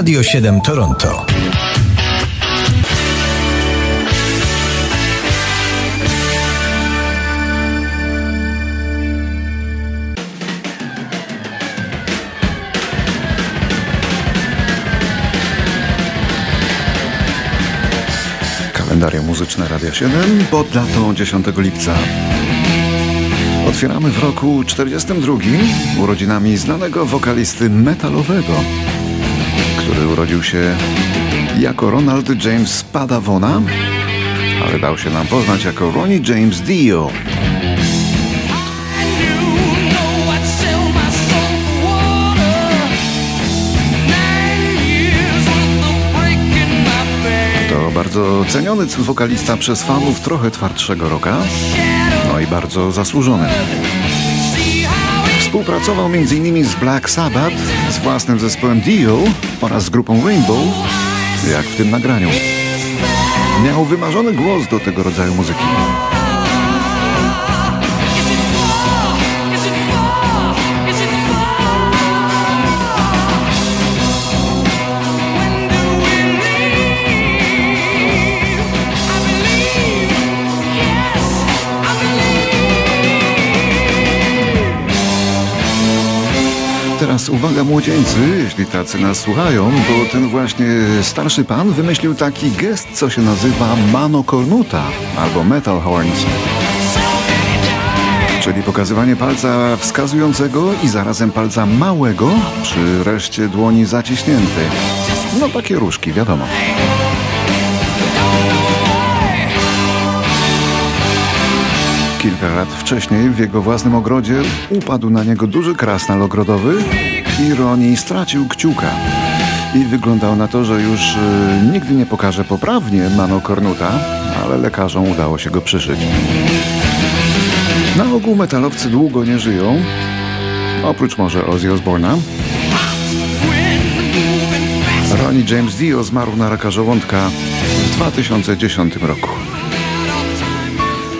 Radio 7 Toronto. Kalendarium muzyczne Radia 7 pod datą 10 lipca. Otwieramy w roku 42 urodzinami znanego wokalisty metalowego, który urodził się jako Ronald James Padavona, ale dał się nam poznać jako Ronnie James Dio. To bardzo ceniony wokalista przez fanów trochę twardszego roka, no i bardzo zasłużony. Współpracował m.in. z Black Sabbath, z własnym zespołem Dio oraz z grupą Rainbow, jak w tym nagraniu. Miał wymarzony głos do tego rodzaju muzyki. Teraz uwaga młodzieńcy, jeśli tacy nas słuchają, bo ten właśnie starszy pan wymyślił taki gest, co się nazywa mano cornuta albo metal horns. Czyli pokazywanie palca wskazującego i zarazem palca małego przy reszcie dłoni zaciśniętej. No takie różki, wiadomo. Kilka lat wcześniej w jego własnym ogrodzie upadł na niego duży krasnal ogrodowy i Roni stracił kciuka. I wyglądało na to, że już y, nigdy nie pokaże poprawnie Mano Cornuta, ale lekarzom udało się go przyszyć. Na ogół metalowcy długo nie żyją, oprócz może Ozzy Osbourne'a. Ronnie James Dio zmarł na raka żołądka w 2010 roku.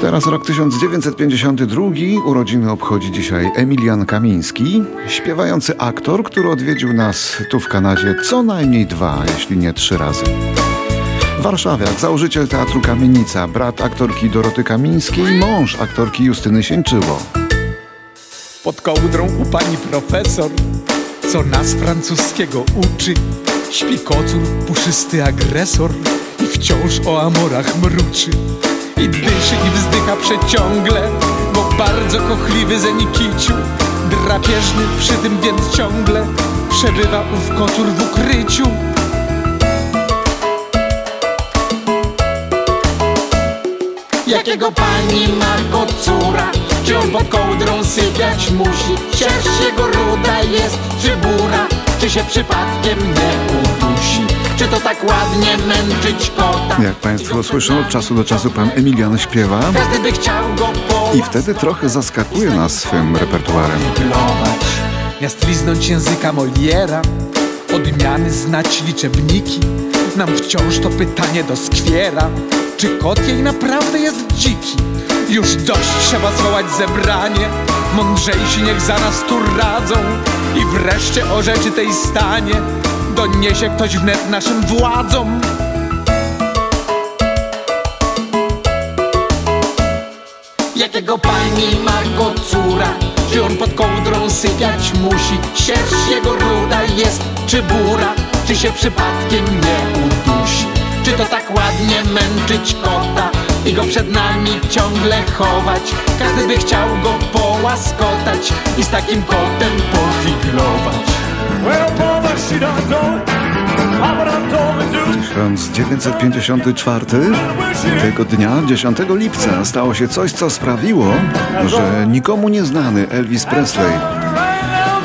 Teraz rok 1952, urodziny obchodzi dzisiaj Emilian Kamiński, śpiewający aktor, który odwiedził nas tu w Kanadzie co najmniej dwa, jeśli nie trzy razy. Warszawiak, założyciel Teatru Kamienica, brat aktorki Doroty Kamińskiej, mąż aktorki Justyny Sieńczyło. Pod kołdrą u pani profesor, co nas francuskiego uczy, śpi kocur, puszysty agresor i wciąż o amorach mruczy. I dyszy i wzdycha przeciągle Bo bardzo kochliwy zenikiciu Drapieżny przy tym więc ciągle Przebywa ów kocur w ukryciu Jakiego pani ma kocura? Czy on pod kołdrą sypiać musi? Sierść jego ruda jest czy bura? Czy się przypadkiem nie udusi? Czy to tak ładnie męczyć kota? Jak Państwo słyszą, od czasu do czasu pan Emilian śpiewa Każdy by chciał go i wtedy trochę zaskakuje nas swym repertuarem. Miast liznąć języka Moliera Odmiany znać liczebniki Nam wciąż to pytanie doskwiera Czy kot jej naprawdę jest dziki? Już dość trzeba zwołać zebranie Mądrzejsi niech za nas tu radzą I wreszcie o rzeczy tej stanie Doniesie ktoś wnet naszym władzom Jakiego pani ma kocura? Czy on pod kołdrą sypiać musi? Sierść jego ruda jest czy bura? Czy się przypadkiem nie udusi? Czy to tak ładnie męczyć kota i go przed nami ciągle chować? Każdy by chciał go połaskotać i z takim kotem pofiglować. Well, mother, she done told Papa done told me to 1954 tego dnia, 10 lipca, stało się coś, co sprawiło, że nikomu nieznany Elvis Presley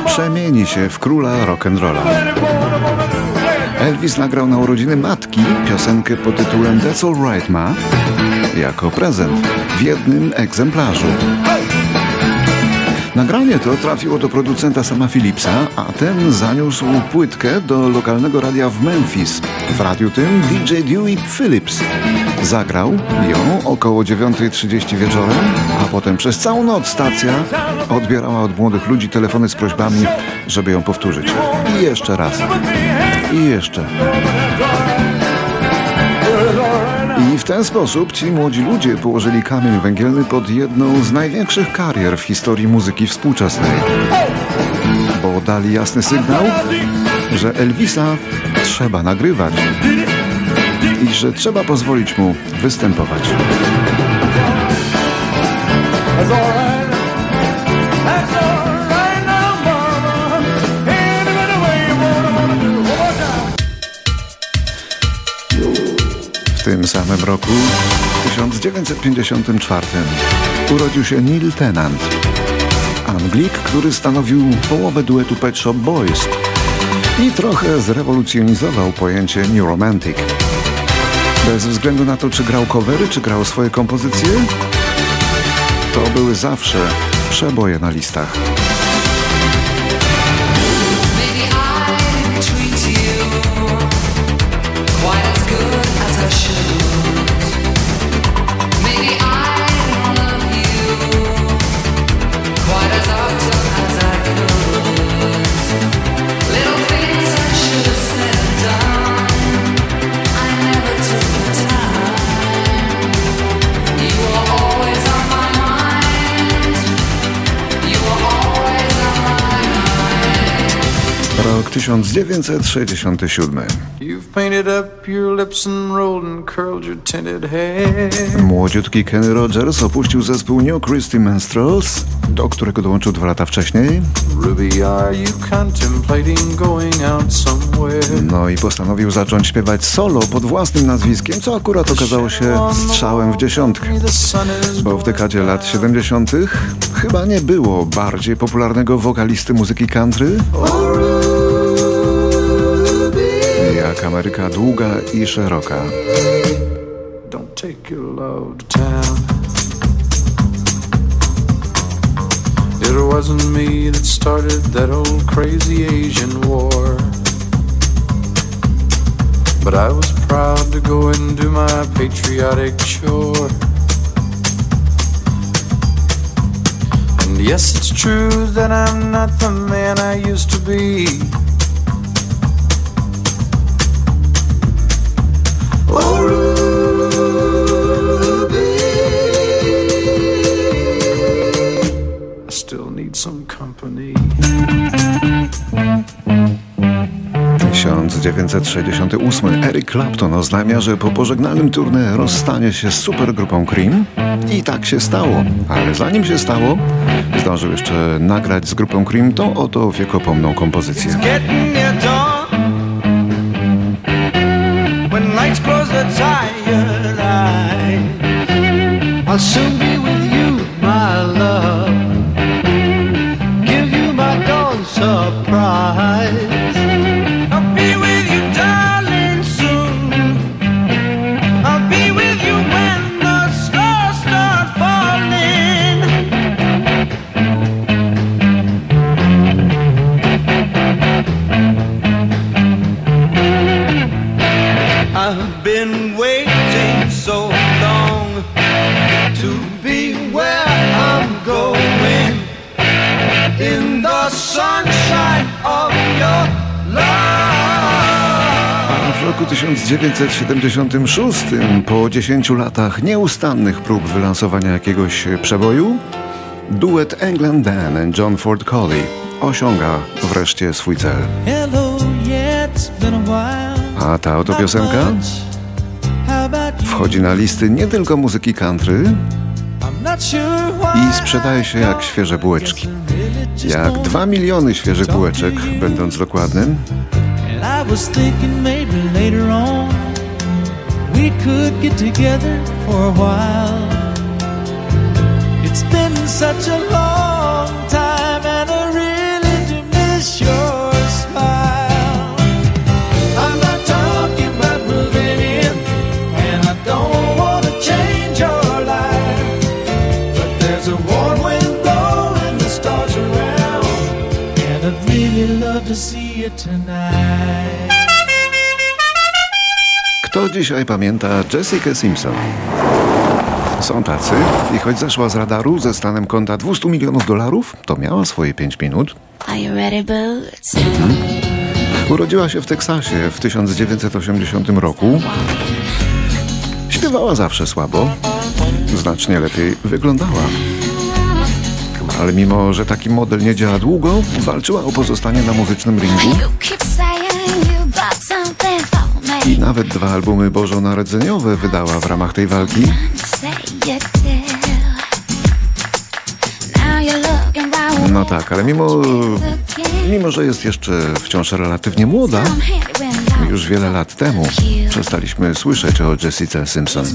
przemieni się w króla rock'n'rolla. Elvis nagrał na urodziny matki piosenkę pod tytułem That's Alright Ma jako prezent w jednym egzemplarzu. Nagranie to trafiło do producenta sama Philipsa, a ten zaniósł płytkę do lokalnego radia w Memphis. W radiu tym DJ Dewey Phillips Zagrał ją około 9.30 wieczorem, a potem przez całą noc stacja odbierała od młodych ludzi telefony z prośbami, żeby ją powtórzyć. I jeszcze raz. I jeszcze. Ten sposób ci młodzi ludzie położyli kamień węgielny pod jedną z największych karier w historii muzyki współczesnej. Bo dali jasny sygnał, że Elvisa trzeba nagrywać i że trzeba pozwolić mu występować. Tym samym roku, w 1954, urodził się Neil Tennant. Anglik, który stanowił połowę duetu Pet Shop Boys i trochę zrewolucjonizował pojęcie New Romantic. Bez względu na to, czy grał covery, czy grał swoje kompozycje, to były zawsze przeboje na listach. Tinted hair. Młodziutki Kenny Rogers opuścił zespół New Christy Minstrels, do którego dołączył dwa lata wcześniej. No i postanowił zacząć śpiewać solo pod własnym nazwiskiem, co akurat okazało się strzałem w dziesiątkę. Bo w dekadzie lat 70. chyba nie było bardziej popularnego wokalisty muzyki country jak Ameryka długa i szeroka. It wasn't me that started that old crazy Asian war. But I was proud to go and do my patriotic chore. Yes, it's true that I'm not the man I used to be. I 1968 Eric Clapton oznajmia, że po pożegnalnym tournée rozstanie się z supergrupą Cream i tak się stało. Ale zanim się stało, zdążył jeszcze nagrać z grupą Cream tą oto wiekopomną kompozycję. I'll soon be with you, my love. Roku 1976, po 10 latach nieustannych prób wylansowania jakiegoś przeboju, duet England Dan and John Ford Colley osiąga wreszcie swój cel. A ta oto piosenka wchodzi na listy nie tylko muzyki country i sprzedaje się jak świeże bułeczki. Jak dwa miliony świeżych bułeczek, będąc dokładnym, I was thinking maybe later on we could get together for a while. It's been such a long Kto dzisiaj pamięta Jessica Simpson? Są tacy i choć zeszła z radaru ze stanem konta 200 milionów dolarów, to miała swoje 5 minut. Are you ready, boots? Urodziła się w Teksasie w 1980 roku. Śpiewała zawsze słabo. Znacznie lepiej wyglądała. Ale mimo, że taki model nie działa długo, walczyła o pozostanie na muzycznym ringu. I nawet dwa albumy bożonarodzeniowe wydała w ramach tej walki. No tak, ale mimo, mimo że jest jeszcze wciąż relatywnie młoda, już wiele lat temu przestaliśmy słyszeć o Jessica Simpson.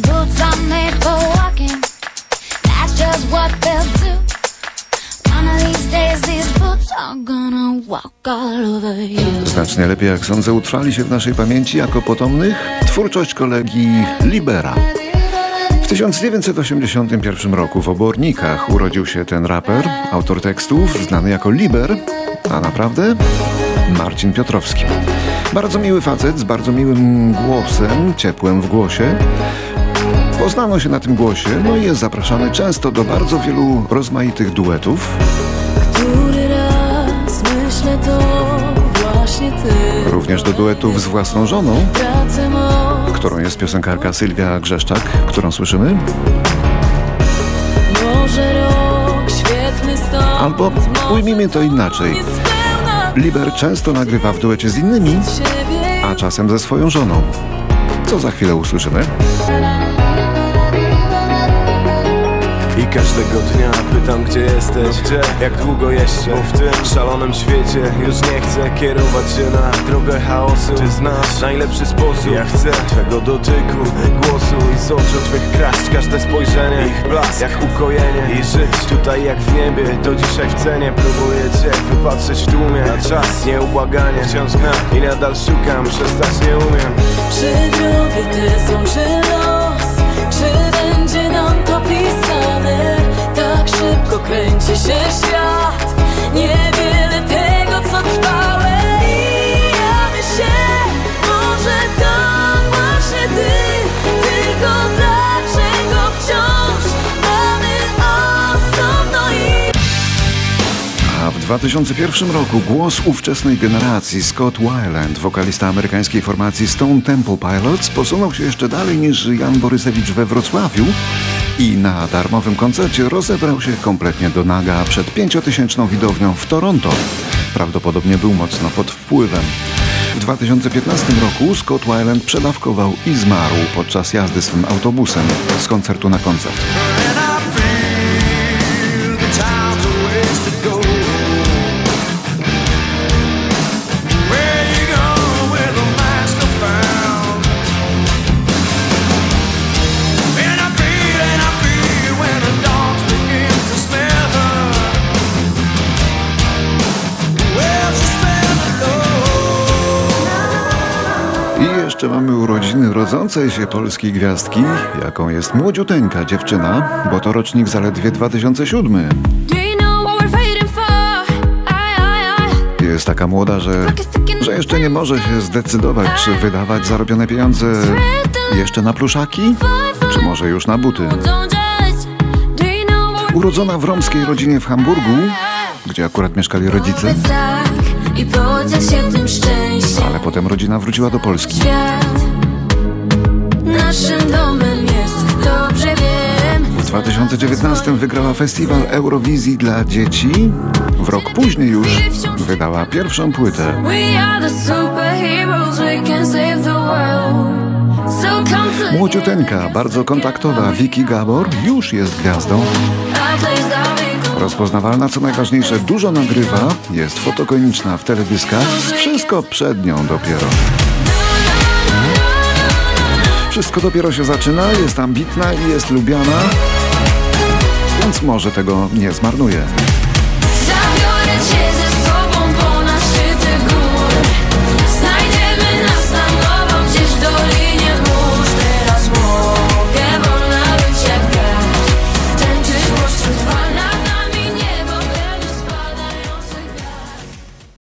Znacznie lepiej, jak sądzę, utrwali się w naszej pamięci jako potomnych twórczość kolegi Libera. W 1981 roku w Obornikach urodził się ten raper, autor tekstów, znany jako Liber, a naprawdę Marcin Piotrowski. Bardzo miły facet z bardzo miłym głosem, ciepłem w głosie. Poznano się na tym głosie, no i jest zapraszany często do bardzo wielu rozmaitych duetów. To właśnie ty Również do duetów z własną żoną, którą jest piosenkarka Sylwia Grzeszczak, którą słyszymy. może rok, świetny stąd Albo ujmijmy to inaczej. Liber często nagrywa w duecie z innymi, a czasem ze swoją żoną. Co za chwilę usłyszymy. Każdego dnia pytam gdzie jesteś Gdzie? Jak długo jeszcze? Bo w tym szalonym świecie Już nie chcę kierować się na drogę chaosu. Ty znasz najlepszy sposób. Ja chcę twego dotyku, głosu I z oczu twych kraść. Każde spojrzenie Ich blask jak ukojenie. I żyć tutaj jak w niebie Do dzisiaj w cenie. Próbuję cię wypatrzeć w tłumie Na czas nieubłaganie. Wciąż gram i nadal szukam Przestać nie umiem. Czy drogi te są, czy los Czy będzie kręci się świat. Niewiele tego co trwałe. I jawię się Może to właśnie ty. Tylko dlaczego wciąż Mamy osobno i A w 2001 roku głos ówczesnej generacji Scott Weiland, wokalista amerykańskiej formacji Stone Temple Pilots, posunął się jeszcze dalej niż Jan Borysewicz we Wrocławiu i na darmowym koncercie rozebrał się kompletnie do naga przed pięciotysięczną widownią w Toronto. Prawdopodobnie był mocno pod wpływem. W 2015 roku Scott Weiland przedawkował i zmarł podczas jazdy swym autobusem z koncertu na koncert. Mamy urodziny rodzącej się polskiej gwiazdki, jaką jest młodziuteńka dziewczyna, bo to rocznik zaledwie 2007. Do you know what we're fighting for? I, I, I. Jest taka młoda, że, że jeszcze nie może się zdecydować, czy wydawać zarobione pieniądze jeszcze na pluszaki, czy może już na buty. Urodzona w romskiej rodzinie w Hamburgu, gdzie akurat mieszkali rodzice, tak ale potem rodzina wróciła do Polski. 2019 wygrała festiwal Eurowizji dla dzieci. W rok później już wydała pierwszą płytę. Młodziuteńka, bardzo kontaktowa Vicky Gabor już jest gwiazdą. Rozpoznawalna, co najważniejsze, dużo nagrywa, jest fotogeniczna w teledyskach. Wszystko przed nią dopiero. Wszystko dopiero się zaczyna, jest ambitna i jest lubiana, więc może tego nie zmarnuje.